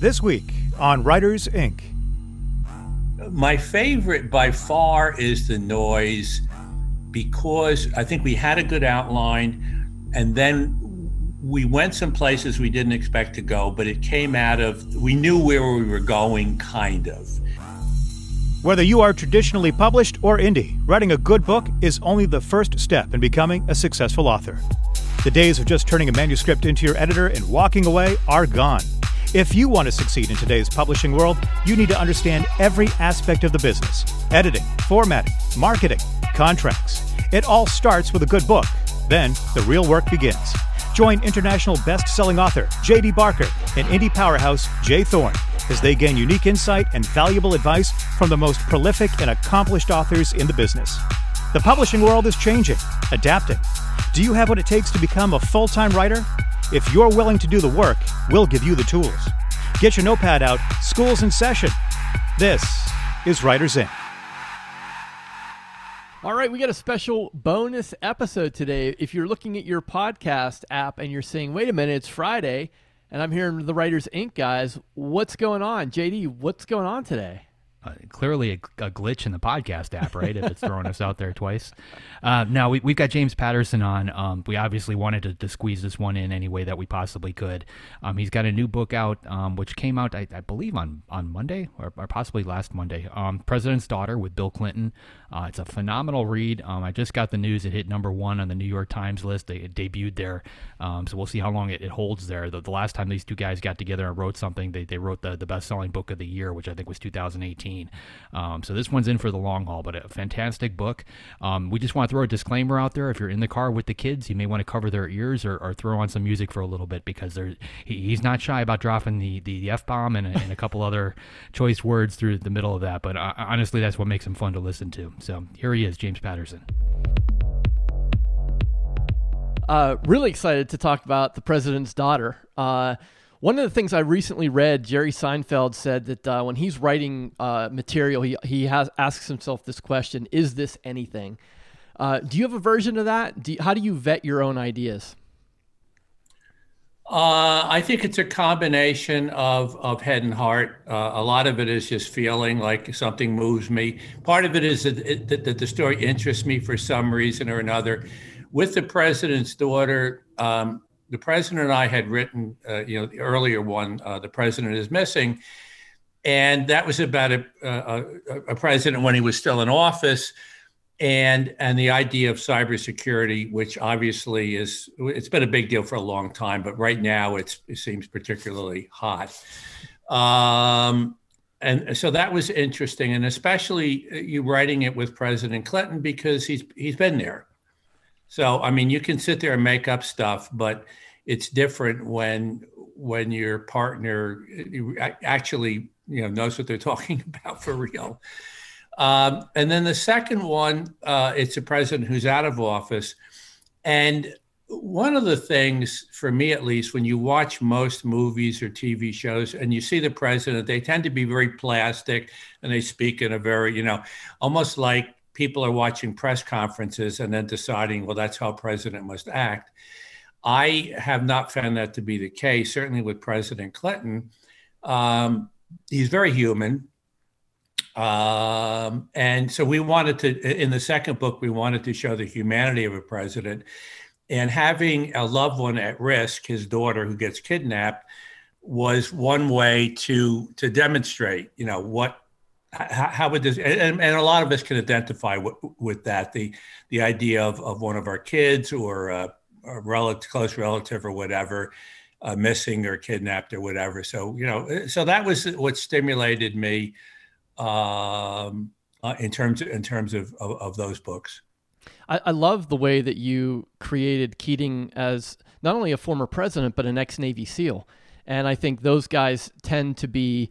This week on Writers Inc. My favorite by far is The Noise because I think we had a good outline and then we went some places we didn't expect to go, but it came out of, we knew where we were going, kind of. Whether you are traditionally published or indie, writing a good book is only the first step in becoming a successful author. The days of just turning a manuscript into your editor and walking away are gone. If you want to succeed in today's publishing world, you need to understand every aspect of the business editing, formatting, marketing, contracts. It all starts with a good book. Then the real work begins. Join international best selling author J.D. Barker and indie powerhouse J. Thorn as they gain unique insight and valuable advice from the most prolific and accomplished authors in the business. The publishing world is changing, adapting. Do you have what it takes to become a full time writer? If you're willing to do the work, we'll give you the tools. Get your notepad out, school's in session. This is Writers Inc. All right, we got a special bonus episode today. If you're looking at your podcast app and you're saying, wait a minute, it's Friday, and I'm hearing the Writers Inc. guys, what's going on? JD, what's going on today? Uh, clearly a, a, glitch in the podcast app, right? if it's throwing us out there twice. Uh, now we, have got James Patterson on. Um, we obviously wanted to, to, squeeze this one in any way that we possibly could. Um, he's got a new book out, um, which came out, I, I, believe, on on Monday or, or possibly last Monday. Um, President's Daughter with Bill Clinton. Uh, it's a phenomenal read. Um, I just got the news; it hit number one on the New York Times list. They it debuted there, um, so we'll see how long it, it holds there. The, the, last time these two guys got together and wrote something, they, they wrote the the best selling book of the year, which I think was 2018. Um, so this one's in for the long haul, but a fantastic book. Um, we just want to throw a disclaimer out there. If you're in the car with the kids, you may want to cover their ears or, or throw on some music for a little bit because he, he's not shy about dropping the, the, the F bomb and, and, a couple other choice words through the middle of that. But uh, honestly, that's what makes him fun to listen to. So here he is, James Patterson. Uh, really excited to talk about the president's daughter. Uh, one of the things I recently read, Jerry Seinfeld said that uh, when he's writing uh, material, he he has asks himself this question: Is this anything? Uh, do you have a version of that? Do you, how do you vet your own ideas? Uh, I think it's a combination of of head and heart. Uh, a lot of it is just feeling like something moves me. Part of it is that, that the story interests me for some reason or another. With the president's daughter, um, the president and I had written, uh, you know, the earlier one, uh, "The President is Missing," and that was about a, a, a, president when he was still in office, and and the idea of cybersecurity, which obviously is it's been a big deal for a long time, but right now it seems particularly hot. Um, and so that was interesting, and especially uh, you writing it with President Clinton because he's he's been there. So I mean, you can sit there and make up stuff, but it's different when when your partner actually you know knows what they're talking about for real. Um, and then the second one, uh, it's a president who's out of office, and one of the things for me at least when you watch most movies or tv shows and you see the president they tend to be very plastic and they speak in a very you know almost like people are watching press conferences and then deciding, well, that's how president must act. I have not found that to be the case, certainly with President Clinton. Um, he's very human. Um, and so we wanted to, in the second book, we wanted to show the humanity of a president. And having a loved one at risk, his daughter who gets kidnapped, was one way to to demonstrate, you know, what how, would this and, and, a lot of us can identify with, with that. The the idea of, of one of our kids or a, a relative close relative or whatever uh, missing or kidnapped or whatever. So you know so that was what stimulated me um, uh, in terms of, in terms of, of, of those books. I, I love the way that you created Keating as not only a former president but an ex Navy SEAL. And I think those guys tend to be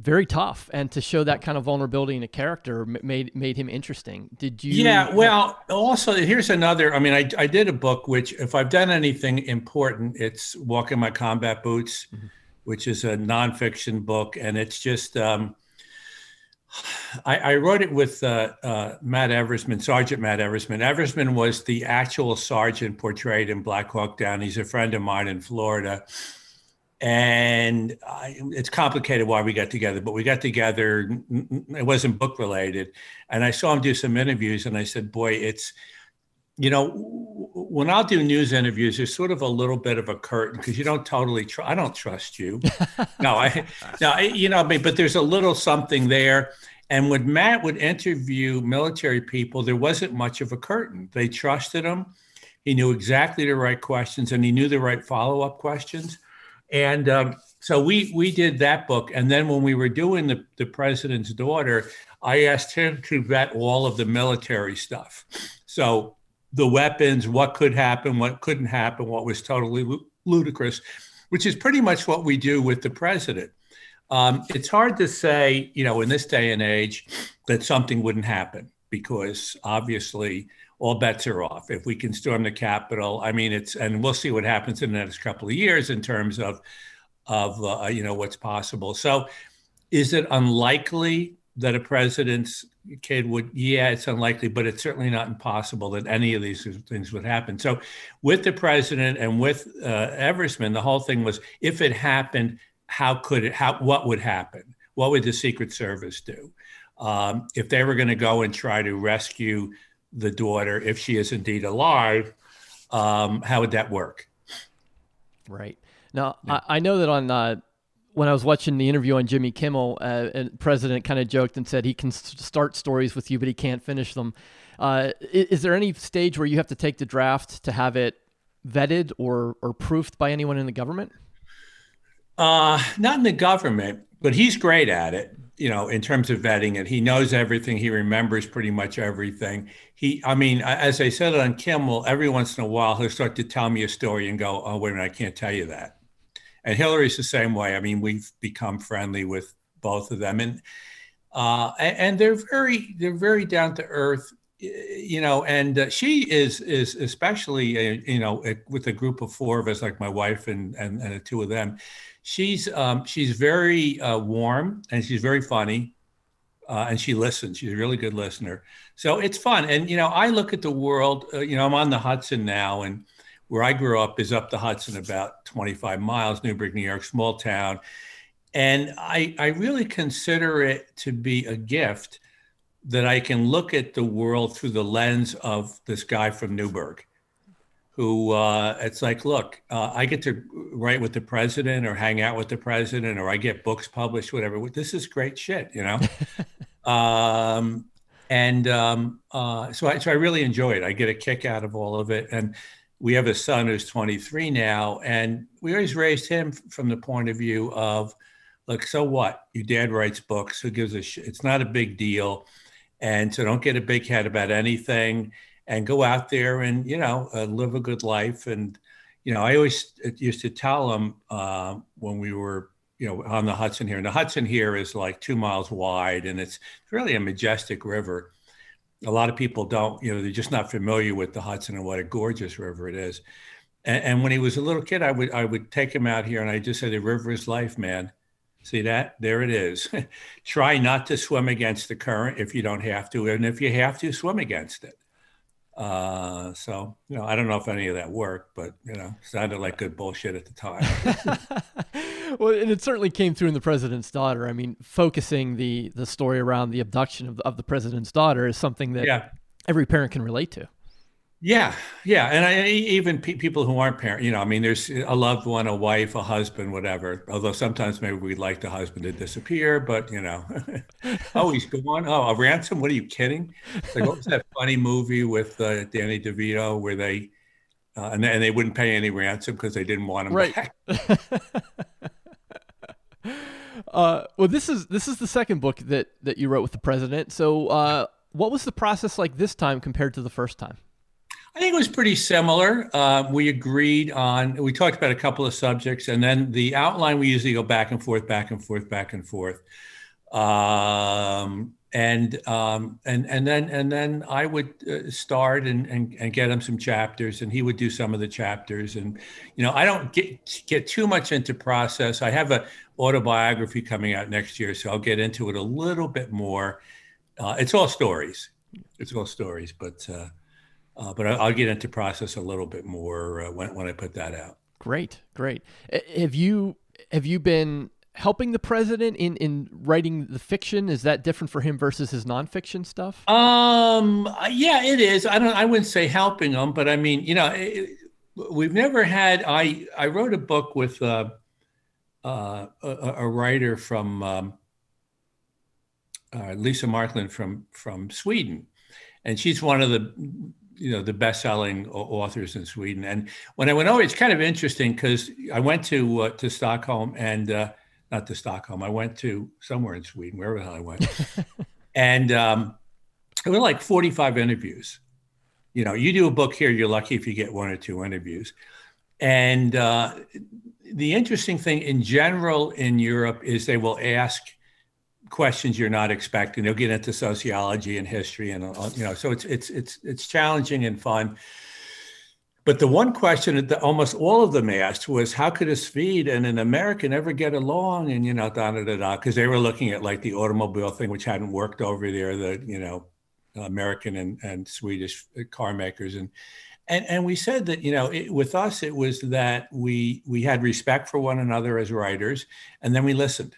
very tough and to show that kind of vulnerability in a character made made him interesting did you yeah well also here's another i mean i, I did a book which if i've done anything important it's Walk in My Combat Boots mm-hmm. which is a nonfiction book and it's just um, I, I, wrote it with uh, uh, Matt Eversmann, Sergeant Matt Eversmann. Eversmann was the actual sergeant portrayed in Black Hawk Down. He's a friend of mine in Florida and I, it's complicated why we got together, but we got together. Mm, mm, it wasn't book related, and I saw him do some interviews, and I said, "Boy, it's." You know, when I'll do news interviews, there's sort of a little bit of a curtain because you don't totally trust. I don't trust you. no, I, no, I, you know, I mean, but there's a little something there. And when Matt would interview military people, there wasn't much of a curtain. They trusted him. He knew exactly the right questions, and he knew the right follow-up questions. And um, so we we did that book, and then when we were doing the the president's daughter, I asked him to vet all of the military stuff. So the weapons, what could happen, what couldn't happen, what was totally ludicrous, which is pretty much what we do with the president. Um, it's hard to say, you know, in this day and age, that something wouldn't happen because obviously all bets are off. If we can storm the Capitol, I mean, it's and we'll see what happens in the next couple of years in terms of of uh, you know what's possible. So, is it unlikely that a president's kid would? Yeah, it's unlikely, but it's certainly not impossible that any of these things would happen. So, with the president and with uh, Eversmann, the whole thing was if it happened, how could it? How what would happen? What would the Secret Service do? Um, if they were going to go and try to rescue the daughter, if she is indeed alive, um, how would that work? Right. Now, yeah. I, I, know that on uh, when I was watching the interview on Jimmy Kimmel, uh, and president kind of joked and said he can start stories with you, but he can't finish them. Uh, is, is, there any stage where you have to take the draft to have it vetted or or proofed by anyone in the government? Uh, not in the government, but he's great at it you know, in terms of vetting it, he knows everything. He remembers pretty much everything. He, I mean, as I said on Kimmel, every once in a while he'll start to tell me a story and go, "Oh, wait a minute, I can't tell you that." And Hillary's the same way. I mean, we've become friendly with both of them, and uh, and they're very they're very down to earth, you know. And uh, she is is especially uh, you know with a group of four of us, like my wife and and, and the two of them she's um, she's very uh, warm and she's very funny, uh, and she listens. She's a really good listener. So it's fun. And you know, I look at the world. Uh, you know, I'm on the Hudson now, and where I grew up is up the Hudson about 25 miles, Newburgh, New York, small town. And I, I really consider it to be a gift that I can look at the world through the lens of this guy from Newburgh, who uh, it's like, look, uh, I get to write with the president or hang out with the president or I get books published, whatever. This is great shit, you know? um, and um, uh, so, I, so I really enjoy it. I get a kick out of all of it. And we have a son who's 23 now, and we always raised him from the point of view of, look, so what? Your dad writes books. Who gives a shit? It's not a big deal. And so don't get a big head about anything and go out there and you know uh, live a good life. And you know i always used to tell them uh, when we were you know on the hudson here. And the hudson here is like two miles wide and it's really a majestic river. A lot of people don't you know they're just not familiar with the hudson and what a gorgeous river it is. And, and when he was a little kid i would i would take him out here and i just say the river is life man See that? There it is. Try not to swim against the current if you don't have to. And if you have to, swim against it. Uh, so you know, I don't know if any of that worked, but you know, sounded like good bullshit at the time. well, and it certainly came through in the president's daughter. I mean, focusing the the story around the abduction of, of the president's daughter is something that yeah. every parent can relate to. Yeah, yeah, and I, even pe- people who aren't parents, you know, I mean, there's a loved one, a wife, a husband, whatever. Although sometimes maybe we'd like the husband to disappear, but you know, oh, he's gone. Oh, a ransom? What are you kidding? Like, what was that funny movie with uh, Danny DeVito where they uh, and, they, and they wouldn't pay any ransom because they didn't want him right. back. uh, well, this is this is the second book that that you wrote with the president. So, uh, what was the process like this time compared to the first time? I think it was pretty similar. Uh, we agreed on, we talked about a couple of subjects, and then the outline we usually go back and forth, back and forth, back and forth. Um, and um, and and then and then I would uh, start and, and and get him some chapters, and he would do some of the chapters. And you know, I don't get get too much into process. I have a autobiography coming out next year, so I'll get into it a little bit more. Uh, it's all stories. It's all stories, but uh, uh, but I'll get into process a little bit more uh, when, when I put that out. Great, great. Have you have you been helping the president in in writing the fiction? Is that different for him versus his nonfiction stuff? Um, yeah, it is. I don't. I wouldn't say helping him, but I mean, you know, it, we've never had. I I wrote a book with uh, uh, a, a, writer from um, uh, Liza Marklund from from Sweden, and she's one of the you know the best-selling authors in Sweden. And when I went over, it's kind of interesting because I went to uh, to Stockholm and uh, not to Stockholm. I went to somewhere in Sweden, wherever the hell I went, and um, it was like forty-five interviews. You know, you do a book here, you're lucky if you get one or two interviews. And uh, the interesting thing in general in Europe is they will ask questions you're not expecting. They'll get into sociology and history, and uh, you know, so it's it's it's it's challenging and fun. But the one question that almost all of them asked was, how could a Swede and an American ever get along? And you know, da da da da, because they were looking at like the automobile thing, which hadn't worked over there. The you know, American and, and Swedish car makers, and and and we said that you know, it, with us, it was that we we had respect for one another as writers, and then we listened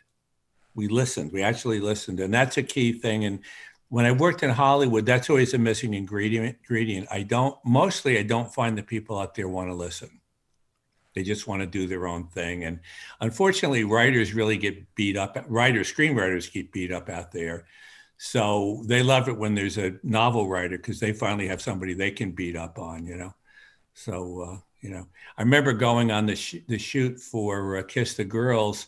we listened. We actually listened, and that's a key thing. And when I worked in Hollywood, that's always a missing ingredient. Ingredient. I don't mostly I don't find the people out there want to listen. They just want to do their own thing. And unfortunately, writers really get beat up. Writers, screenwriters get beat up out there. So they love it when there's a novel writer because they finally have somebody they can beat up on, you know. So uh, you know, I remember going on the sh- the shoot for uh, Kiss the Girls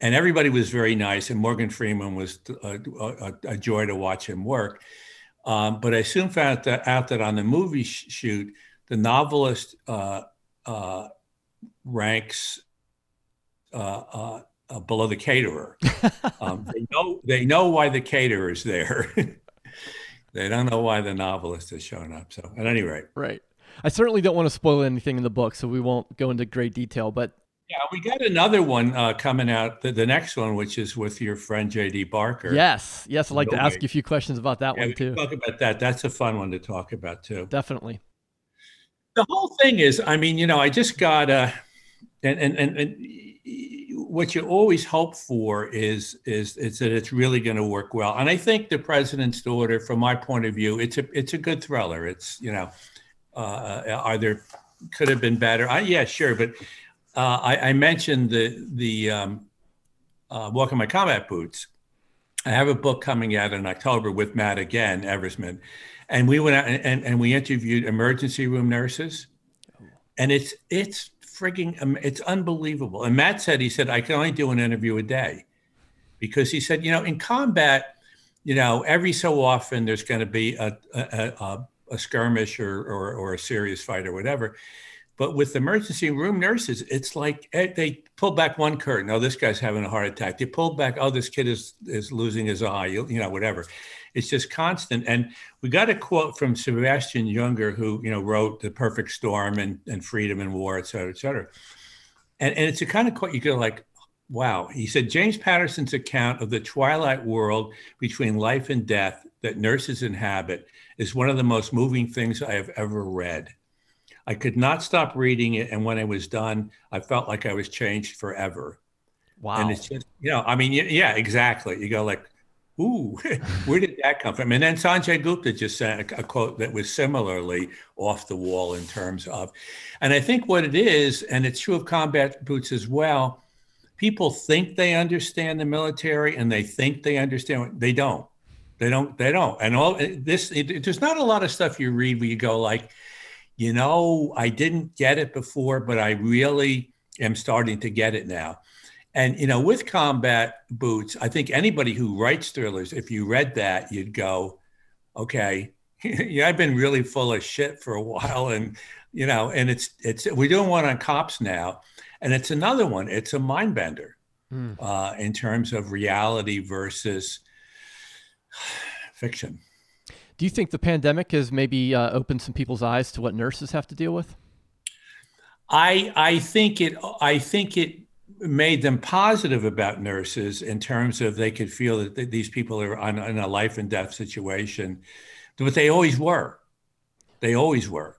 and everybody was very nice. And Morgan Freeman was a, a, a joy to watch him work. Um, but I soon found out that, out that on the movie sh- shoot, the novelist uh, uh, ranks uh, uh below the caterer. Um, they know they know why the caterer is there. they don't know why the novelist has shown up. So, at any rate, right. I certainly don't want to spoil anything in the book, so we won't go into great detail. But yeah, we got another one uh, coming out. The, the, next one, which is with your friend JD Barker. Yes, yes. I'd like to ask you a few questions about that yeah, one too. Talk about that. That's a fun one to talk about too. Definitely. The whole thing is, I mean, you know, I just got a, uh, and and and, and what you always hope for is is is that it's really going to work well. And I think the president's daughter, from my point of view, it's a it's a good thriller. It's you know, uh, are there could have been better? I, yeah, sure, but uh, I, I, mentioned the the um, uh, Walk in My Combat Boots. I have a book coming out in October with Matt again, Eversmann, and we went out and, and, and we interviewed emergency room nurses, and it's it's frigging um, it's unbelievable. And Matt said he said I can only do an interview a day, because he said you know in combat, you know every so often there's going to be a a, a, a skirmish or, or or a serious fight or whatever but with emergency room nurses, it's like eh, they pull back one curtain. Oh, this guy's having a heart attack. They pull back. Oh, this kid is is losing his eye. You, you know, whatever. It's just constant. And we got a quote from Sebastian Junger, who you know wrote *The Perfect Storm* and, and *Freedom and War*, et cetera, et cetera. And, and it's a kind of quote you go like, wow. He said James Patterson's account of the twilight world between life and death that nurses inhabit is one of the most moving things I have ever read. I could not stop reading it. And when I was done, I felt like I was changed forever. Wow. And it's just, you know, I mean, yeah, exactly. You go like, ooh, where did that come from? And then Sanjay Gupta just sent a, a, quote that was similarly off the wall in terms of, and I think what it is, and it's true of combat boots as well, people think they understand the military and they think they understand, they don't. They don't, they don't. And all this, it, there's not a lot of stuff you read where you go like, you know, I didn't get it before, but I really am starting to get it now. And, you know, with combat boots, I think anybody who writes thrillers, if you read that, you'd go, okay, yeah, I've been really full of shit for a while. And, you know, and it's, it's, we're doing one on cops now. And it's another one, it's a mind bender mm. uh, in terms of reality versus fiction. Do you think the pandemic has maybe uh, opened some people's eyes to what nurses have to deal with? I I think it I think it made them positive about nurses in terms of they could feel that these people are on, in a life and death situation, but they always were. They always were.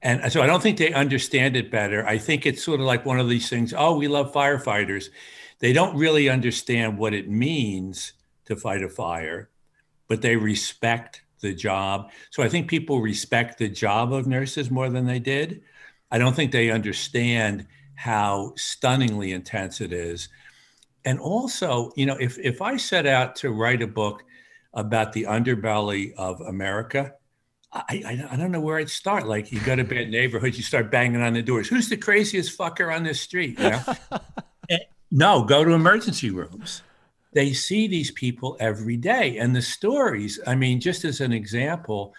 And so I don't think they understand it better. I think it's sort of like one of these things oh, we love firefighters. They don't really understand what it means to fight a fire, but they respect the job. So I think people respect the job of nurses more than they did. I don't think they understand how stunningly intense it is. And also, you know, if, if I set out to write a book about the underbelly of America, I, I, I, don't know where I'd start. Like you go to bad neighborhoods, you start banging on the doors. Who's the craziest fucker on this street? You know? Eh, no, go to emergency rooms they see these people every day. And the stories, I mean, just as an example,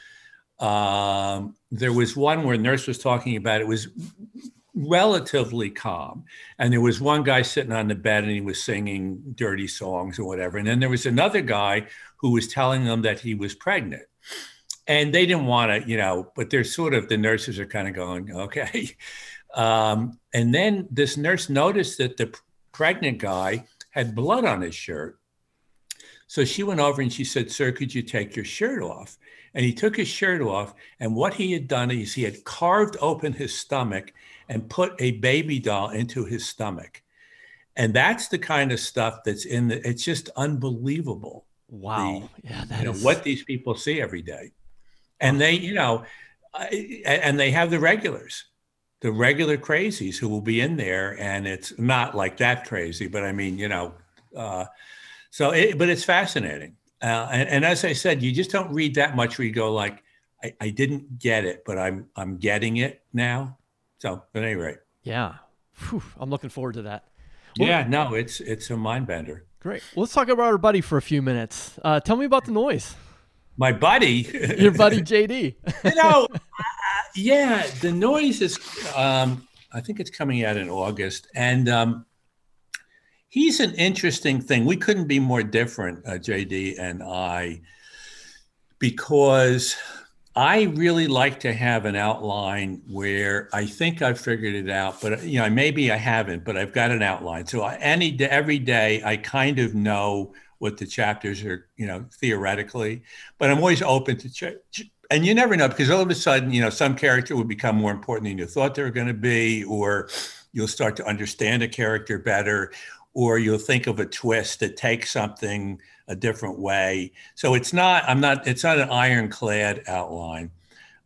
um, there was one where nurse was talking about it was relatively calm. And there was one guy sitting on the bed and he was singing dirty songs or whatever. And then there was another guy who was telling them that he was pregnant. And they didn't want to, you know, but they're sort of, the nurses are kind of going, okay. Um, and then this nurse noticed that the pregnant guy had blood on his shirt. So she went over and she said, Sir, could you take your shirt off? And he took his shirt off. And what he had done is he had carved open his stomach and put a baby doll into his stomach. And that's the kind of stuff that's in the, it's just unbelievable. Wow. The, yeah. That you know, is... what these people see every day. And they, you know, and they have the regulars the regular crazies who will be in there, and it's not like that crazy, but I mean, you know, uh, so it, but it's fascinating. Uh, and, and, as I said, you just don't read that much where you go like, I, I, didn't get it, but I'm I'm getting it now. So at any rate, yeah, Whew, I'm looking forward to that. Well, yeah, no, it's it's a mind bender. Great. Well, let's talk about our buddy for a few minutes. Uh, tell me about the noise. My buddy, your buddy JD. you know, yeah, the noise is. Um, I think it's coming out in August, and um, he's an interesting thing. We couldn't be more different, uh, JD and I, because I really like to have an outline where I think I've figured it out, but you know, maybe I haven't, but I've got an outline. So I, any every day, I kind of know what the chapters are, you know, theoretically, but I'm always open to ch- and you never know because all of a sudden, you know, some character will become more important than you thought they were going to be, or you'll start to understand a character better, or you'll think of a twist that takes something a different way. So it's not, I'm not, it's not an ironclad outline,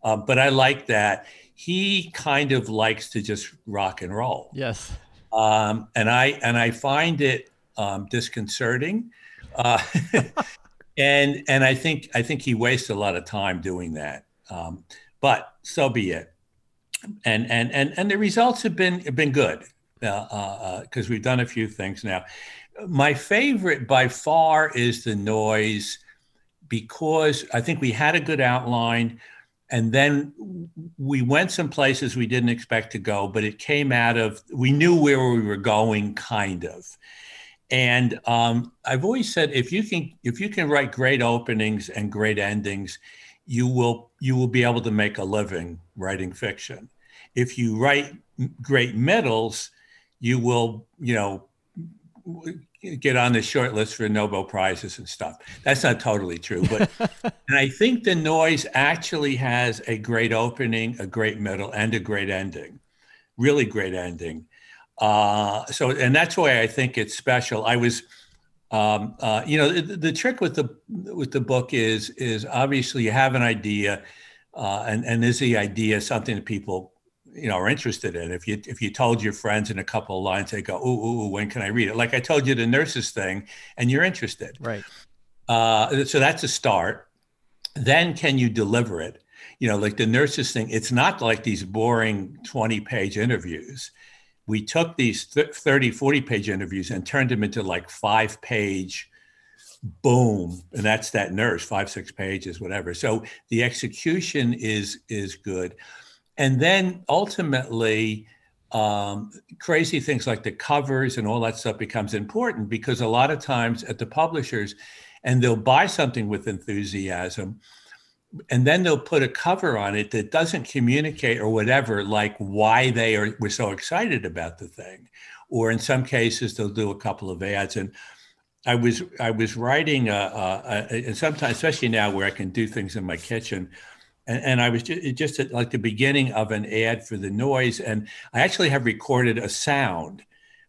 uh, but I like that. He kind of likes to just rock and roll. Yes. Um, and I and I find it um, disconcerting. Uh, and and I think I think he wastes a lot of time doing that. Um, but so be it. And and and and the results have been have been good because uh, uh, we've done a few things now. My favorite by far is the noise because I think we had a good outline and then we went some places we didn't expect to go but it came out of we knew where we were going kind of and um, I've always said if you can if you can write great openings and great endings, you will you will be able to make a living writing fiction. If you write great middles, you will you know get on the short list for Nobel prizes and stuff. That's not totally true, but and I think the noise actually has a great opening, a great middle, and a great ending. Really great ending. Uh, so, and that's why I think it's special. I was, um, uh, you know, the, the, trick with the with the book is is obviously you have an idea, uh, and and is the idea something that people you know are interested in? If you if you told your friends in a couple of lines, they go, "Ooh, ooh, when can I read it?" Like I told you the nurses thing, and you're interested, right? Uh, so that's a start. Then can you deliver it? You know, like the nurses thing. It's not like these boring twenty page interviews we took these 30 40 page interviews and turned them into like five page boom and that's that nurse five six pages whatever. So the execution is is good. And then ultimately um, crazy things like the covers and all that stuff becomes important because a lot of times at the publishers and they'll buy something with enthusiasm and then they'll put a cover on it that doesn't communicate or whatever like why they are were so excited about the thing. Or in some cases they'll do a couple of ads. And i was i was writing a, a, a, and sometimes especially now where i can do things in my kitchen and, and I was just, just at like the beginning of an ad for the noise, and I actually have recorded a sound,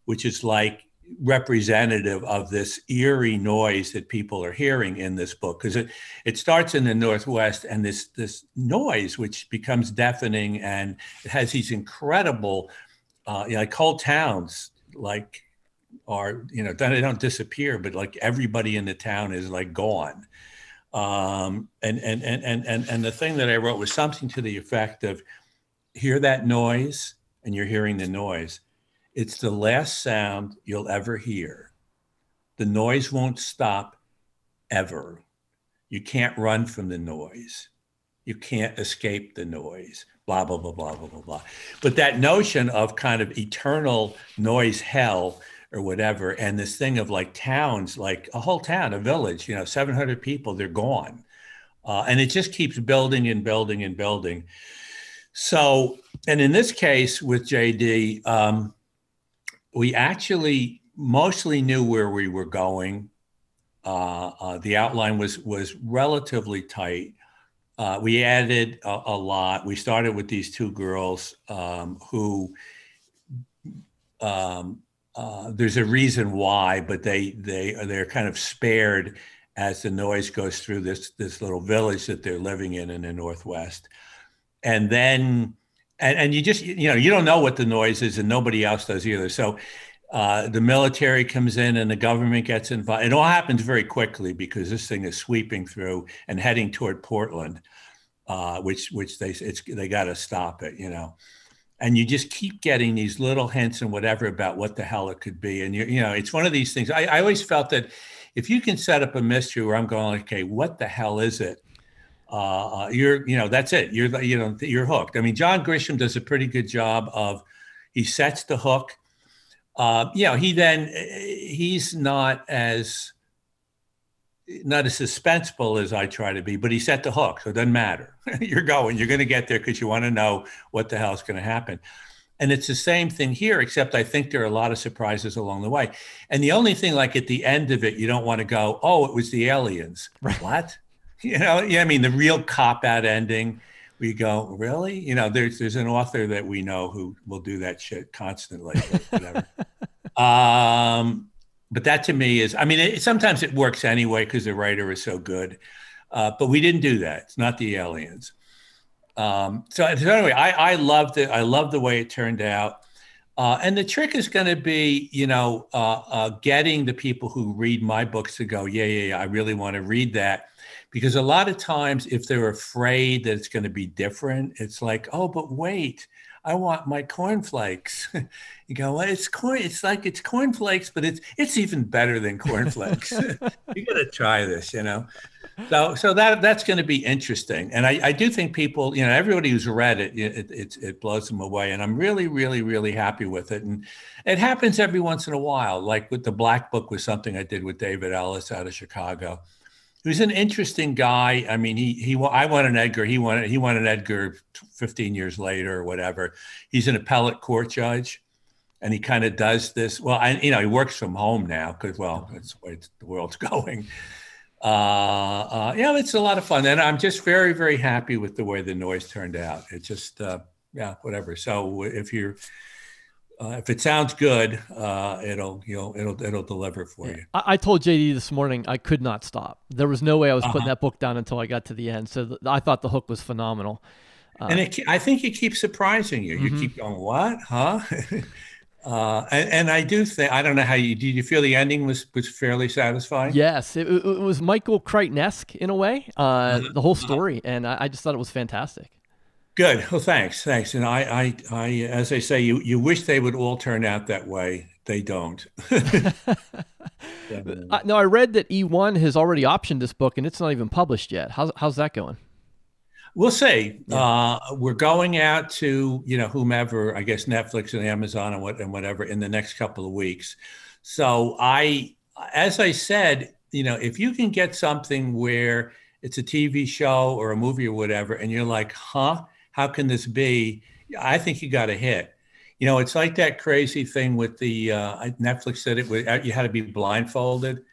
which is like representative of this eerie noise that people are hearing in this book because it it starts in the northwest and this this noise which becomes deafening and it has these incredible uh, you know, like whole towns like are you know they don't disappear but like everybody in the town is like gone um, and, and, and, and, and, and the thing that I wrote was something to the effect of hear that noise and you're hearing the noise. It's the last sound you'll ever hear. The noise won't stop ever. You can't run from the noise. You can't escape the noise. Blah, blah, blah, blah, blah, blah, blah. But that notion of kind of eternal noise hell or whatever. And this thing of like towns, like a whole town, a village, you know, 700 people, they're gone. Uh, and it just keeps building and building and building. So, and in this case with JD, um, we actually mostly knew where we were going. Uh, uh, the outline was was relatively tight. Uh, we added a, a, lot. We started with these two girls um, who um, uh, there's a reason why, but they they they're kind of spared as the noise goes through this this little village that they're living in in the northwest, and then and, and you just you know you don't know what the noise is, and nobody else does either. So uh, the military comes in and the government gets involved. It all happens very quickly because this thing is sweeping through and heading toward Portland, uh, which which they it's they got to stop it, you know and you just keep getting these little hints and whatever about what the hell it could be. And you, you know, it's one of these things. I, I always felt that if you can set up a mystery where I'm going, okay, what the hell is it? Uh, uh you're, you know, that's it. You're, you know, you're hooked. I mean, John Grisham does a pretty good job of he sets the hook. Uh, you know, he then he's not as not as suspenseful as I try to be, but he set the hook, so it doesn't matter. you're going, you're going to get there because you want to know what the hell is going to happen. And it's the same thing here, except I think there are a lot of surprises along the way. And the only thing, like at the end of it, you don't want to go, "Oh, it was the aliens." Right. What? You know? Yeah, I mean, the real cop out ending. We go, really? You know, there's there's an author that we know who will do that shit constantly. Whatever. um, but that to me is, I mean, it, sometimes it works anyway because the writer is so good. Uh, but we didn't do that. It's not the aliens. Um, so, so, anyway, I, I loved it. I love the way it turned out. Uh, and the trick is going to be, you know, uh, uh, getting the people who read my books to go, yeah, yeah, yeah, I really want to read that. Because a lot of times, if they're afraid that it's going to be different, it's like, oh, but wait, I want my cornflakes. you go, well, it's corn. It's like it's cornflakes, but it's it's even better than cornflakes. you got to try this, you know. So so that that's going to be interesting, and I, I do think people, you know, everybody who's read it, it, it it blows them away, and I'm really really really happy with it. And it happens every once in a while, like with the Black Book was something I did with David Ellis out of Chicago He's an interesting guy. I mean, he he I wanted an Edgar. He wanted he won an Edgar 15 years later or whatever. He's an appellate court judge, and he kind of does this. Well, I, you know, he works from home now because well, that's the way the world's going. Uh, uh, yeah, it's a lot of fun, and I'm just very very happy with the way the noise turned out. It just uh, yeah, whatever. So if you're uh, if it sounds good, uh, it'll you know it'll it'll deliver for you. I, I, told JD this morning I could not stop. There was no way I was uh-huh. putting that book down until I got to the end. So th- I thought the hook was phenomenal. Uh, and it, I think it keeps surprising you. You mm-hmm. keep going, what, huh? Uh, and, and, I do think I don't know how you did. You feel the ending was was fairly satisfying? Yes, it, it was Michael Crichton-esque in a way. Uh, mm-hmm. the whole story, and I, I just thought it was fantastic. Good. Well, thanks. Thanks. And I, I, I, as I say, you, you wish they would all turn out that way. They don't. uh, no, I read that E1 has already optioned this book and it's not even published yet. How's, how's that going? We'll see. Yeah. Uh, we're going out to, you know, whomever, I guess Netflix and Amazon and what, and whatever in the next couple of weeks. So I, as I said, you know, if you can get something where it's a TV show or a movie or whatever, and you're like, huh, how can this be? I think you got a hit. You know, it's like that crazy thing with the uh, Netflix said it was you had to be blindfolded.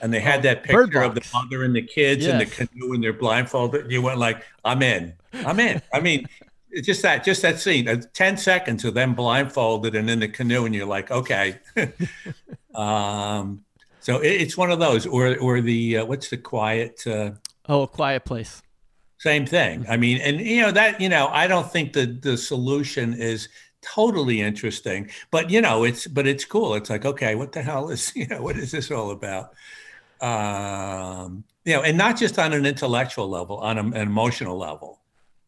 And they had Oh, that picture of the mother and the kids and the canoe and they're blindfolded. And you went like, "I'm in, I'm in." I mean, it's just that, just that scene, uh, ten seconds of them blindfolded and in the canoe, and you're like, "Okay." um, so it, it's one of those, or or the uh, what's the quiet. Uh, Oh, a quiet place. same thing. I mean, and you know that you know I don't think the the solution is totally interesting, but you know it's but it's cool. It's like okay, what the hell is you know what is this all about? Um, you know, and not just on an intellectual level, on an emotional level.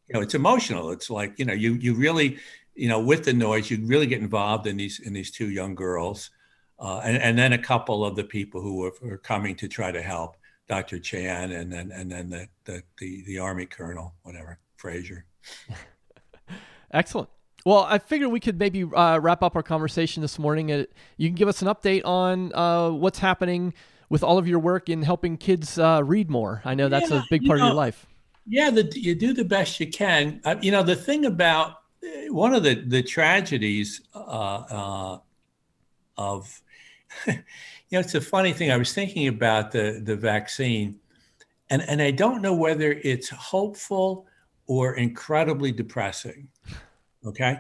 You know, it's emotional. It's like you know you you really you know with the noise you really get involved in these in these two young girls, uh, and and then a couple of the people who are, are coming to try to help. Dr. Chan and then and then the the the, the army colonel, whatever, Frazier. Excellent. Well, I figured we could maybe uh, wrap up our conversation this morning. Uh, you can give us an update on uh, what's happening with all of your work in helping kids uh, read more. I know that's Yeah, a big you part of your life. Yeah, the, you do the best you can. Uh, you know, the thing about uh, one of the the tragedies uh, uh, of, you know, it's a funny thing. I was thinking about the the vaccine, and and I don't know whether it's hopeful or incredibly depressing. Okay,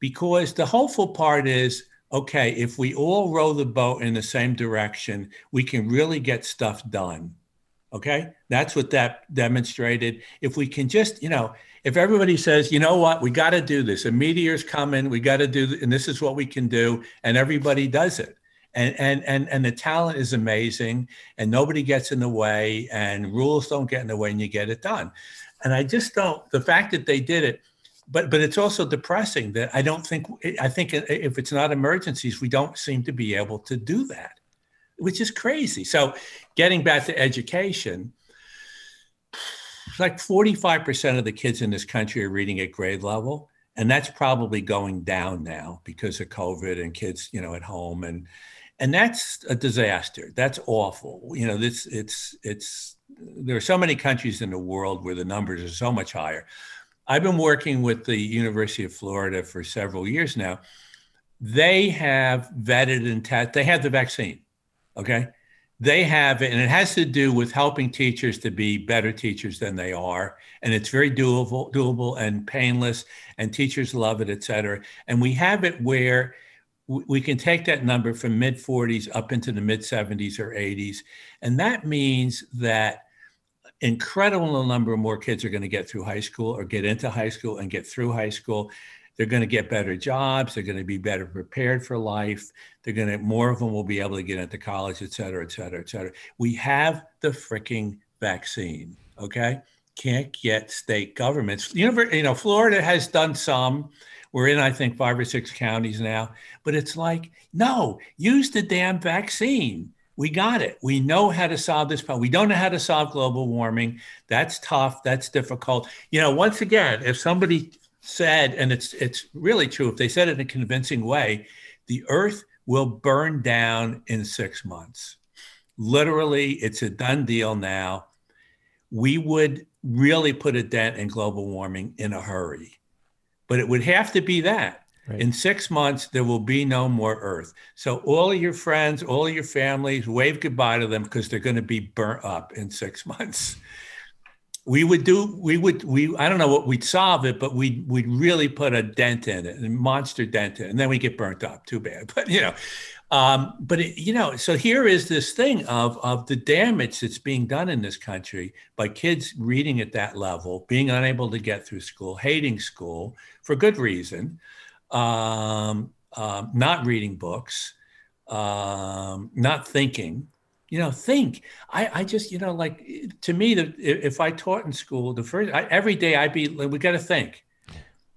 because the hopeful part is okay if we all row the boat in the same direction, we can really get stuff done. Okay. That's what that demonstrated. If we can just, you know, if everybody says, you know what, we got to do this, a meteor's coming, we got to do, th- and this is what we can do, and everybody does it. And, and and and the talent is amazing, and nobody gets in the way, and rules don't get in the way, and you get it done. And I just don't. The fact that they did it, but but it's also depressing that I don't think. I think if it's not emergencies, we don't seem to be able to do that which is crazy. So, getting back to education, like 45% of the kids in this country are reading at grade level. And that's probably going down now because of COVID and kids, you know, at home. And and that's a disaster. That's awful. You know, this it's it's there are so many countries in the world where the numbers are so much higher. I've been working with the University of Florida for several years now. They have vetted and tested, they have the vaccine. Okay. They have it, and it has to do with helping teachers to be better teachers than they are. And it's very doable, doable and painless, and teachers love it, et cetera. And we have it where we can take that number from mid 40s up into the mid 70s or 80s. And that means that incredible number of more kids are going to get through high school or get into high school and get through high school. They're going to get better jobs. They're going to be better prepared for life. They're going to, more of them will be able to get into college, et cetera, et cetera, et cetera. We have the freaking vaccine, okay? Can't get state governments. You know, Florida has done some. We're in, I think, five or six counties now. But it's like, no, use the damn vaccine. We got it. We know how to solve this problem. We don't know how to solve global warming. That's tough. That's difficult. You know, once again, if somebody said, and it's it's really true, if they said it in a convincing way, the earth will burn down in six months. Literally, it's a done deal now. We would really put a dent in global warming in a hurry. But it would have to be that. Right. In six months, there will be no more Earth. So, all of your friends, all of your families, wave goodbye to them because they're going to be burnt up in six months. We would do, we would, we, I don't know what we'd solve it, but we'd, we'd really put a dent in it, a monster dent in it, and then we get burnt up. Too bad. But, you know, um, but, it, you know, so here is this thing of, of the damage that's being done in this country by kids reading at that level, being unable to get through school, hating school for good reason um, um, not reading books, um, not thinking. You know, think. I, I just, you know, like to me, the, if I taught in school, the first I, every day I'd be, we got to think.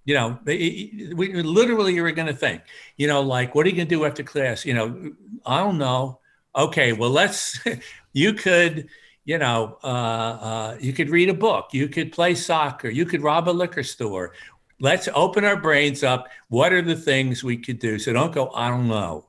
You know, we literally are going to think. You know, like what are you going to do after class? You know, I don't know. Okay, well, let's. you could you know, uh, uh, you could read a book, you could play soccer, you could rob a liquor store. Let's open our brains up. What are the things we could do? So don't go, I don't know.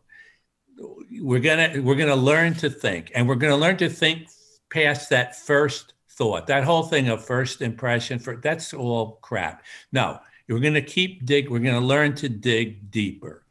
We're gonna we're gonna learn to think, and we're gonna learn to think past that first thought. That whole thing of first impression, for that's all crap. No, we're gonna keep dig. We're gonna learn to dig deeper.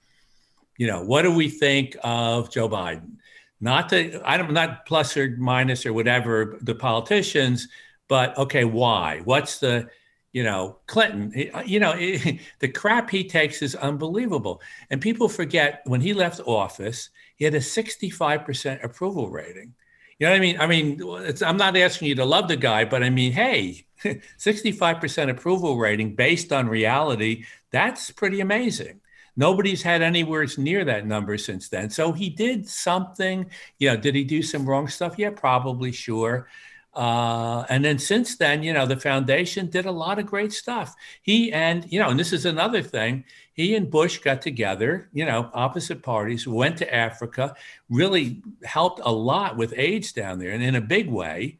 You know, what do we think of Joe Biden? Not the I'm not plus or minus or whatever the politicians, but okay, why? What's the you know Clinton? Uh, you know the crap he takes is unbelievable, and people forget when he left office, he had a 65% approval rating. You know what I mean? I mean, I'm not asking you to love the guy, but I mean, hey, 65% approval rating based on reality, that's pretty amazing. Nobody's had anywhere near that number since then. So he did something. You know, did he do some wrong stuff? Yeah, probably, sure. Uh, and then since then, you know, the foundation did a lot of great stuff. He and, you know, and this is another thing, he and Bush got together, you know, opposite parties, went to Africa, really helped a lot with AIDS down there and in a big way.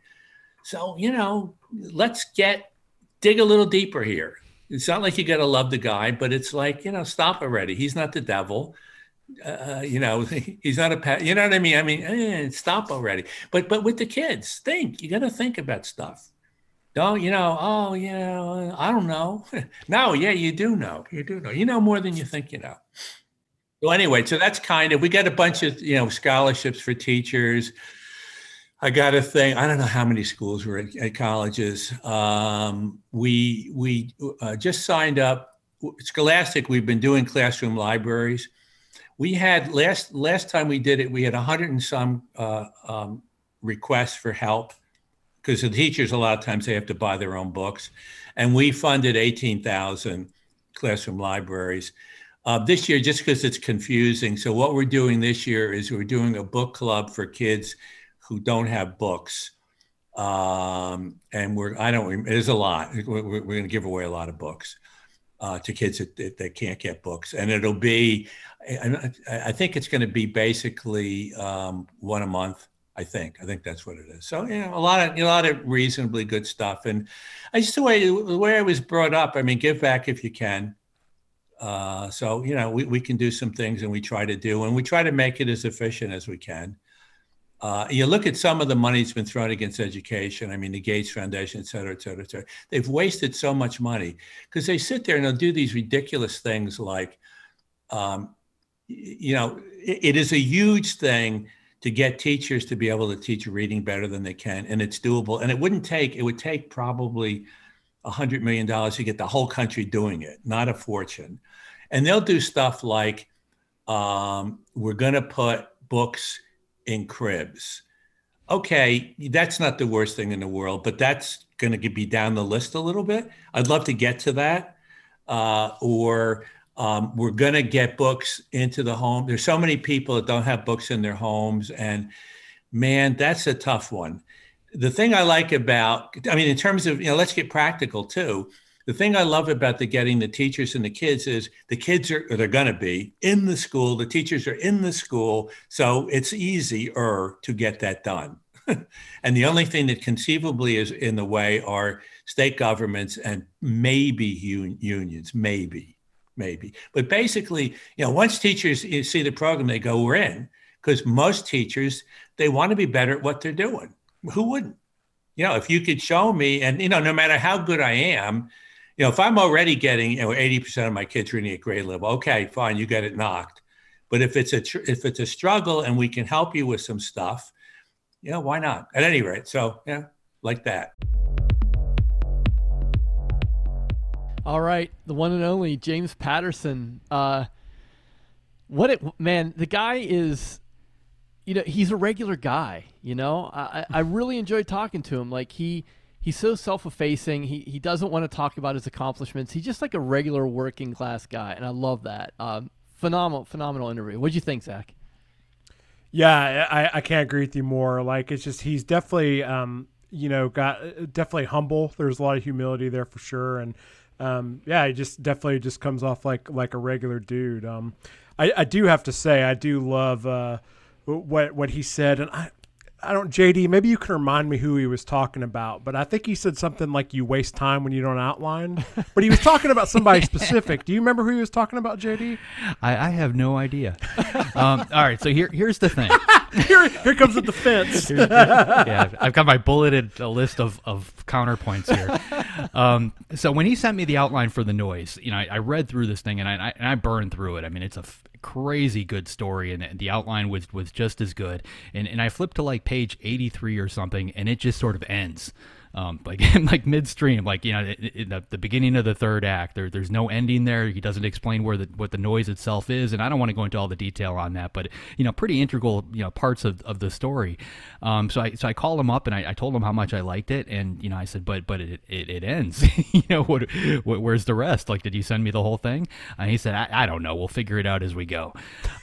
So, you know, let's get, dig a little deeper here. It's not like you got to love the guy, but it's like, you know, stop already. He's not the devil. Uh, you know, he's not a pet. You know what I mean? I mean, eh, stop already. But but with the kids, think. You got to think about stuff. Don't you know? Oh, yeah, I don't know. no, yeah, you do know. You do know. You know more than you think you know. So anyway, so that's kind of we got a bunch of you know scholarships for teachers. I got a thing. I don't know how many schools were at, at colleges. Um, we we uh, just signed up. Scholastic. We've been doing classroom libraries. We had last last time we did it. We had a hundred and some uh, um, requests for help because the teachers a lot of times they have to buy their own books, and we funded eighteen thousand classroom libraries. Uh, this year, just because it's confusing, so what we're doing this year is we're doing a book club for kids who don't have books. Um, and we're, I don't, there's a lot. We're, we're going to give away a lot of books uh, to kids that, that, that, can't get books. And it'll be, I, I think it's going to be basically um, one a month. I think. I think that's what it is. So you know, a lot of a lot of reasonably good stuff. And I just the way the way I was brought up. I mean, give back if you can. Uh, so you know, we, we can do some things, and we try to do, and we try to make it as efficient as we can. Uh, you look at some of the money that's been thrown against education. I mean, the Gates Foundation, et cetera, et cetera, et cetera. They've wasted so much money because they sit there and they'll do these ridiculous things like, um, you know, it, it is a huge thing to get teachers to be able to teach reading better than they can, and it's doable. And it wouldn't take, it would take probably a $100 million to get the whole country doing it, not a fortune. And they'll do stuff like, um, we're going to put books in cribs. Okay, that's not the worst thing in the world, but that's going to be down the list a little bit. I'd love to get to that. Uh, or um, we're going to get books into the home. There's so many people that don't have books in their homes. And man, that's a tough one. The thing I like about, I mean, in terms of, you know, let's get practical too the thing I love about the getting the teachers and the kids is the kids are they're going to be in the school. The teachers are in the school, so it's easier to get that done. and the only thing that conceivably is in the way are state governments and maybe un- unions, maybe, maybe. But basically, you know, once teachers see the program, they go, "We're in," because most teachers they want to be better at what they're doing. Who wouldn't? You know, if you could show me, and you know, no matter how good I am, you know, if I'm already getting, you know, 80% of my kids reading at grade level, okay, fine, you get it knocked. But if it's a tr- if it's a struggle and we can help you with some stuff, yeah, you know, why not? At any rate, so yeah, like that. All right, the one and only James Patterson. Uh, what it man, the guy is, you know, he's a regular guy. You know, I I really enjoy talking to him. Like he he's so self-effacing. He he doesn't want to talk about his accomplishments. He's just like a regular working class guy, and I love that. Um, phenomenal, phenomenal interview. What'd you think, Zach? Yeah, I, I can't agree with you more. Like it's just he's definitely um, you know got definitely humble. There's a lot of humility there for sure, and um, yeah, he just definitely just comes off like like a regular dude. Um, I, I do have to say I do love uh, what what he said, and I I don't, JD, maybe you can remind me who he was talking about, but I think he said something like you waste time when you don't outline. but he was talking about somebody specific. Do you remember who he was talking about, JD? I, I have no idea. um, all right, so here, here's the thing. Here, here comes the defense. yeah, I've got my bulleted list of, of counterpoints here. Um, so when he sent me the outline for the noise, you know, I, I read through this thing and I, I, and I burned through it. I mean, it's a f- crazy good story, and the outline was was just as good. And and I flipped to like page eighty three or something, and it just sort of ends um, like like midstream, like you know, in the, the beginning of the third act. There, there's no ending there. He doesn't explain where the what the noise itself is, and I don't want to go into all the detail on that, but you know, pretty integral you know parts of, of the story. Um, so I so I called him up and I, I told him how much I liked it, and you know, I said, but but it it, it ends. you know, what, what, where's the rest? Like, did you send me the whole thing? And he said, I, I don't know. We'll figure it out as we go.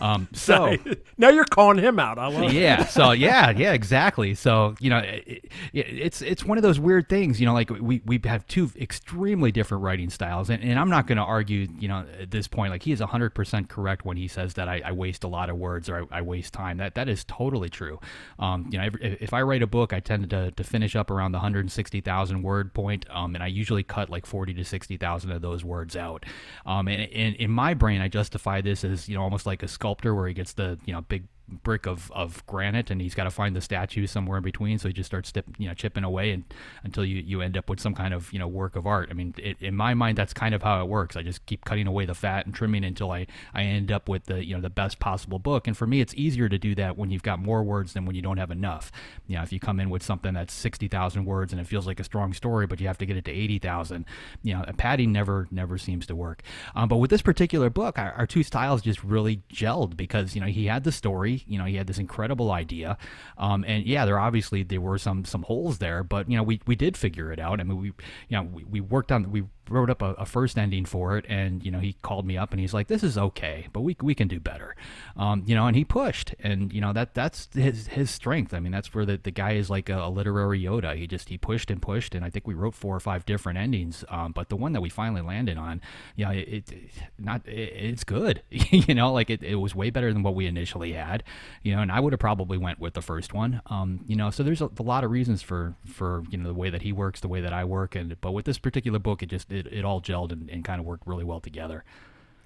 Um, so now you're calling him out. I love. Yeah. So yeah, yeah, exactly. So you know, it, it, it's it's one of those weird things, you know, like we, we have two extremely different writing styles. And, and I'm not going to argue, you know, at this point, like he is 100% correct when he says that I, I waste a lot of words or I, I, waste time. That That is totally true. Um, you know, if, if, I write a book, I tend to, to finish up around the 160,000 word point, um, and I usually cut like 40 to 60,000 of those words out. Um, and, and in my brain, I justify this as, you know, almost like a sculptor where he gets the, you know, big brick of, of granite and he's got to find the statue somewhere in between so he just starts you know chipping away and until you, you end up with some kind of you know work of art. I mean it, in my mind that's kind of how it works. I just keep cutting away the fat and trimming until i i end up with the you know the best possible book. And for me it's easier to do that when you've got more words than when you don't have enough. You know if you come in with something that's 60,000 words and it feels like a strong story but you have to get it to 80,000 you know padding never never seems to work. Um, but with this particular book our, our two styles just really gelled because you know he had the story you know, he had this incredible idea, um, and yeah, there obviously there were some some holes there, but you know, we we did figure it out. I mean, we you know we, we worked on we wrote up a, a, first ending for it, and you know he called me up and he's like, "This is okay, but we we can do better," um, you know. And he pushed, and you know that that's his his strength. I mean, that's where the, the guy is like a, a literary Yoda. He just he pushed and pushed, and I think we wrote four or five different endings, um, but the one that we finally landed on, you know, it, it not it, it's good, you know, like it, it was way better than what we initially had, you know. And I would have probably went with the first one, um, you know. So there's a, a lot of reasons for for you know the way that he works, the way that I work, and but with this particular book, it just it, it all gelled and, and kind of worked really well together.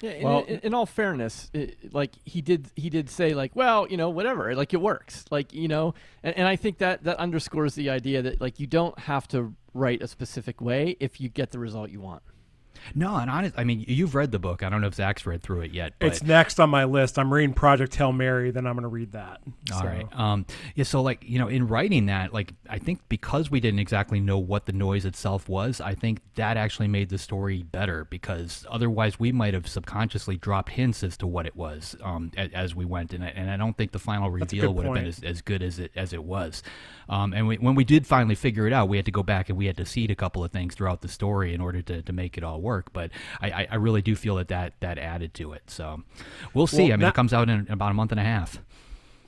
Yeah, well, in, in, all fairness, it, like he did, he did say like, well, you know, whatever, like it works, like you know, and, and I think that that underscores the idea that like you don't have to write a specific way if you get the result you want. No, and honest, I mean, you've read the book. I don't know if Zach's read through it yet. it's next on my list. I'm reading Project Hail Mary, then I'm going to read that. All so. right. Um, yeah. So, like, you know, in writing that, like, I think because we didn't exactly know what the noise itself was, I think that actually made the story better because otherwise we might have subconsciously dropped hints as to what it was um, as, as, we went, and I, and I don't think the final reveal would point. have been as, as good as it as it was. Um, and we, when we did finally figure it out, we had to go back and we had to seed a couple of things throughout the story in order to, to make it all work. But I, I really do feel that, that that added to it. So we'll see. Well, I mean, that, it comes out in about a month and a half.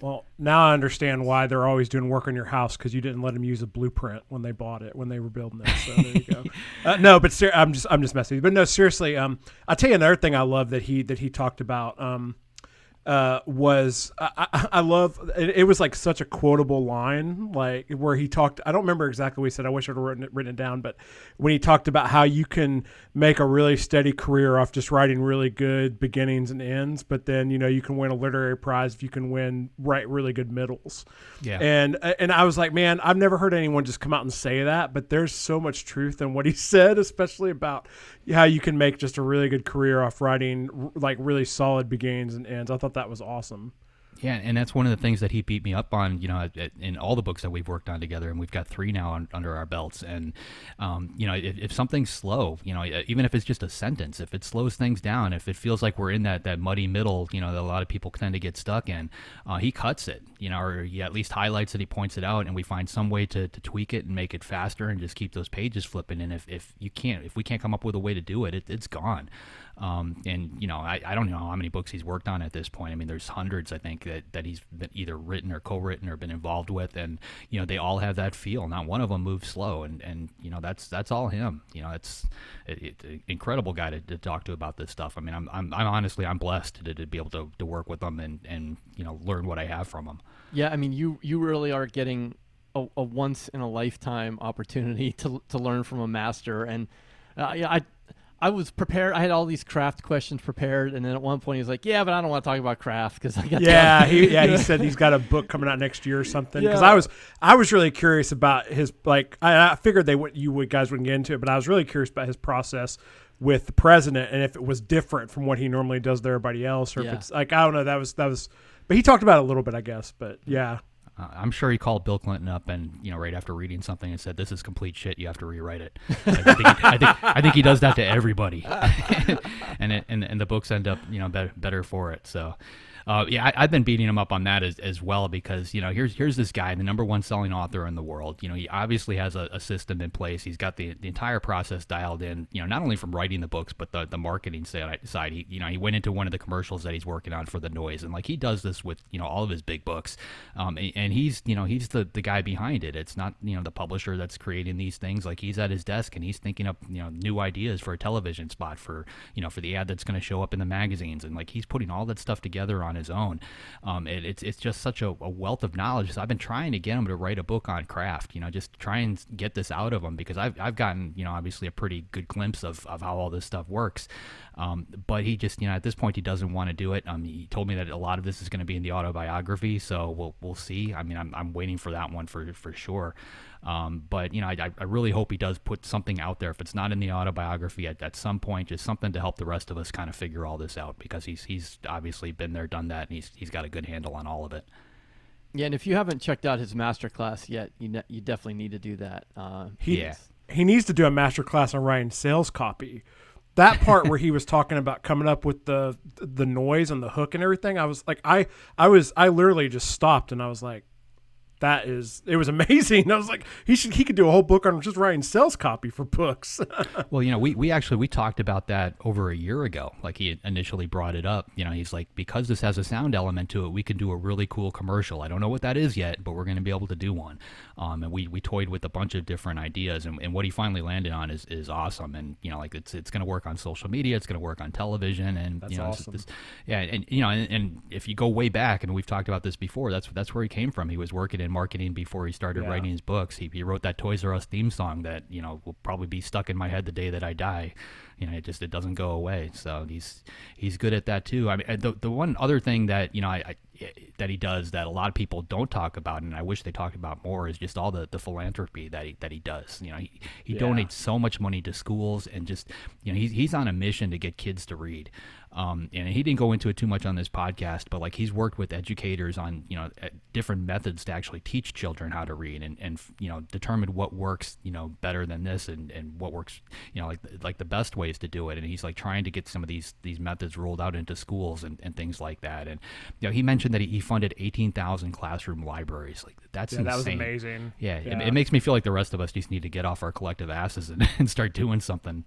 Well, now I understand why they're always doing work on your house because you didn't let them use a blueprint when they bought it when they were building it. So there you go. uh, no, but ser- I'm just I'm just messing. But no, seriously. Um, I'll tell you another thing I love that he that he talked about. Um, uh, was I, I love it, it, was like such a quotable line like where he talked I don't remember exactly what he said I wish I'd written it, written it down but when he talked about how you can make a really steady career off just writing really good beginnings and ends but then you know you can win a literary prize if you can win write really good middles. Yeah. And and I was like man I've never heard anyone just come out and say that but there's so much truth in what he said especially about how you can make just a really good career off writing like really solid beginnings and ends I thought that was awesome. Yeah, and that's one of the things that he beat me up on, you know, in all the books that we've worked on together, and we've got three now on, under our belts. And, um, you know, if, if, something's slow, you know, even if it's just a sentence, if it slows things down, if it feels like we're in that, that muddy middle, you know, that a lot of people tend to get stuck in, uh, he cuts it, you know, or he at least highlights it, he points it out, and we find some way to, to tweak it and make it faster and just keep those pages flipping. And if, if you can't, if we can't come up with a way to do it, it it's gone. Um, and you know, I, I don't know how many books he's worked on at this point. I mean, there's hundreds, I think, that, that he's been either written or co-written or been involved with, and you know, they all have that feel. Not one of them moves slow, and and you know, that's that's all him. You know, it's it, it, incredible guy to, to, talk to about this stuff. I mean, I'm I'm, I'm honestly I'm blessed to, to be able to, to work with him and and you know learn what I have from him. Yeah, I mean, you you really are getting a, a once in a lifetime opportunity to to learn from a master, and uh, yeah, I I was prepared. I had all these craft questions prepared, and then at one point he was like, "Yeah, but I don't want to talk about craft because I got." Yeah, he yeah he said he's got a book coming out next year or something. Because Yeah. I was I was really curious about his like I, I figured they would you would guys wouldn't get into it, but I was really curious about his process with the president and if it was different from what he normally does to everybody else, or Yeah. if it's like I don't know. That was that was, but he talked about it a little bit, I guess. But yeah, Uh, I'm sure he called Bill Clinton up and you know right after reading something and said, "This is complete shit. You have to rewrite it." I think he, I think, I think he does that to everybody, and it, and and the books end up you know better better for it. So. Uh, yeah, I, I've been beating him up on that as, as well because you know here's here's this guy, the number one selling author in the world. You know he obviously has a, a system in place. He's got the, the entire process dialed in. You know not only from writing the books but the, the marketing side. side. He you know he went into one of the commercials that he's working on for the noise, and like he does this with you know all of his big books, um, and, and he's you know he's the the guy behind it. It's not you know the publisher that's creating these things. Like he's at his desk and he's thinking up you know new ideas for a television spot for you know for the ad that's going to show up in the magazines, and like he's putting all that stuff together on his own. Um, it, it's it's just such a, a wealth of knowledge. So I've been trying to get him to write a book on craft. You know, just try and get this out of him because I've I've gotten you know obviously a pretty good glimpse of of how all this stuff works. Um, but he just, you know, at this point, he doesn't want to do it. Um, he told me that a lot of this is going to be in the autobiography, so we'll we'll see. I mean, I'm, I'm waiting for that one for for sure. Um, but you know, I, I really hope he does put something out there. If it's not in the autobiography at, at some point, just something to help the rest of us kind of figure all this out because he's he's obviously been there, done that, and he's he's got a good handle on all of it. Yeah, and if you haven't checked out his masterclass yet, you ne- you definitely need to do that. Uh, he Yeah. he needs to do a master class on writing sales copy. That part where he was talking about coming up with the the noise and the hook and everything, I was like, I I was I literally just stopped and I was like, that is it was amazing. I was like, he should he could do a whole book on just writing sales copy for books. Well, you know, we, we actually we talked about that over a year ago. Like he initially brought it up. You know, he's like, because this has a sound element to it, we can do a really cool commercial. I don't know what that is yet, but we're going to be able to do one. Um, and we, we toyed with a bunch of different ideas, and, and what he finally landed on is, is awesome. And you know, like it's it's going to work on social media, it's going to work on television, and That's you know, awesome. this- yeah, and you know, and, and if you go way back, and we've talked about this before, that's that's where he came from. He was working in marketing before he started Yeah. writing his books. He, he wrote that Toys R Us theme song that you know will probably be stuck in my head the day that I die. You know, it just it doesn't go away. So he's he's good at that too. I mean, the the one other thing that you know I, I that he does that a lot of people don't talk about, and I wish they talked about more, is just all the, the philanthropy that he that he does. You know, he, he Yeah. donates so much money to schools and just you know he's he's on a mission to get kids to read. Um, and he didn't go into it too much on this podcast, but like he's worked with educators on you know different methods to actually teach children how to read and, and you know determine what works you know better than this and, and what works you know like like the best ways to do it. And he's like trying to get some of these these methods rolled out into schools and, and things like that. And you know he mentioned that he, he funded eighteen thousand classroom libraries. Like that's yeah, that was amazing. Yeah, It, it makes me feel like the rest of us just need to get off our collective asses and, and start doing something,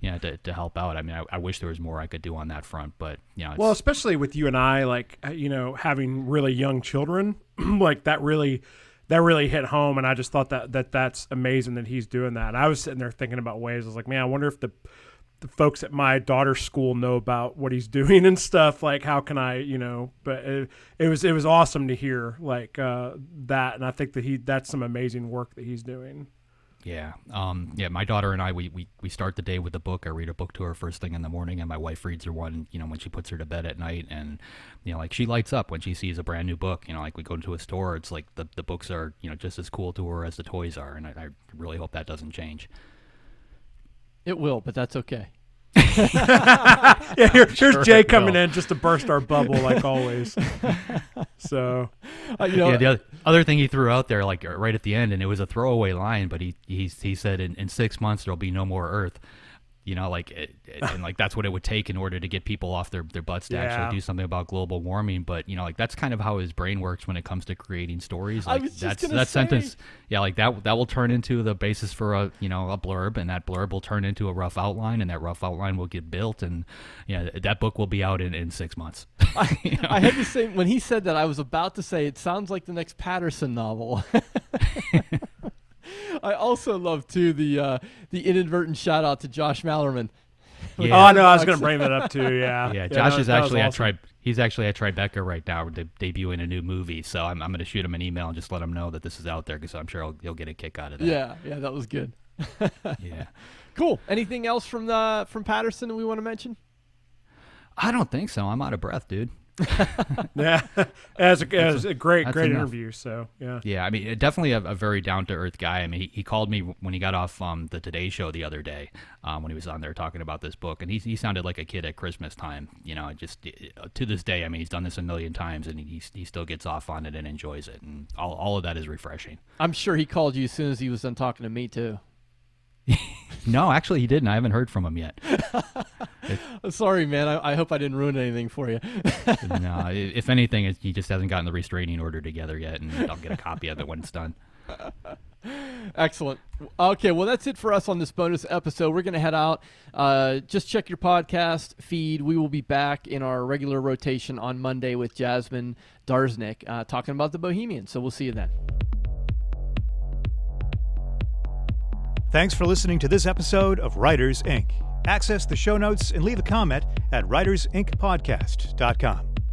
you know, to, to help out. I mean, I, I wish there was more I could do on that front, but you know, Well, especially with you and I, like uh, you know, having really young children, like that really, that really hit home. And I just thought that that that's amazing that he's doing that. And I was sitting there thinking about ways. I was like, man, I wonder if the the folks at my daughter's school know about what he's doing and stuff. Like, how can I, you know? But it, it was it was awesome to hear like uh, that, and I think that he that's some amazing work that he's doing. yeah, um, yeah. My daughter and I, we, we we start the day with a book. I read a book to her first thing in the morning, and my wife reads her one, you know, when she puts her to bed at night. And you know, like she lights up when she sees a brand new book. You know, like we go into a store, it's like the the books are, you know, just as cool to her as the toys are, and I, I really hope that doesn't change. It will, but that's okay. Yeah, here, here's Jay coming in just to burst our bubble like always. so Uh, you know, yeah, the other, other thing he threw out there, like right at the end, and it was a throwaway line, but he he, he said in, in six months there'll be no more Earth. You know, like it, it- and like that's what it would take in order to get people off their, their butts to Yeah. actually do something about global warming. But you know, like that's kind of how his brain works when it comes to creating stories. I Like that's that say. sentence, yeah, like that that will turn into the basis for a you know a blurb, and that blurb will turn into a rough outline, and that rough outline will get built, and yeah, that book will be out in, in six months. You know? I had the same when he said that. I was about to say it sounds like the next Patterson novel. I also love too the uh, the inadvertent shout out to Josh Malerman. Yeah. Oh no, I was going to bring that up too. Yeah, Yeah, Josh that- is that was actually at awesome. Tri- he's actually at Tribeca right now, de- debuting a new movie. So I'm, I'm going to shoot him an email and just let him know that this is out there because I'm sure he'll, he'll get a kick out of that. Yeah, yeah, that was good. yeah. Cool. Anything else from the from Patterson that we want to mention? I don't think so. I'm out of breath, dude. yeah, as a, as a great great enough. interview. So yeah, Yeah, I mean, definitely a, a very down to earth guy. I mean, he, he called me when he got off um, the Today Show the other day um, when he was on there talking about this book, and he he sounded like a kid at Christmas time. You know, just uh, to this day, I mean, he's done this a million times, and he he still gets off on it and enjoys it, and all all of that is refreshing. I'm sure he called you as soon as he was done talking to me too. No, actually, he didn't. I haven't heard from him yet. Sorry, man. I, I hope I didn't ruin anything for you. no, if anything, he just hasn't gotten the restraining order together yet, and I'll get a copy of it when it's done. Excellent. Okay, well, that's it for us on this bonus episode. We're going to head out. Uh, just check your podcast feed. We will be back in our regular rotation on Monday with Jasmine Darznik uh, talking about the Bohemian. So we'll see you then. Thanks for listening to this episode of Writers Ink. Access the show notes and leave a comment at writersinkpodcast.com.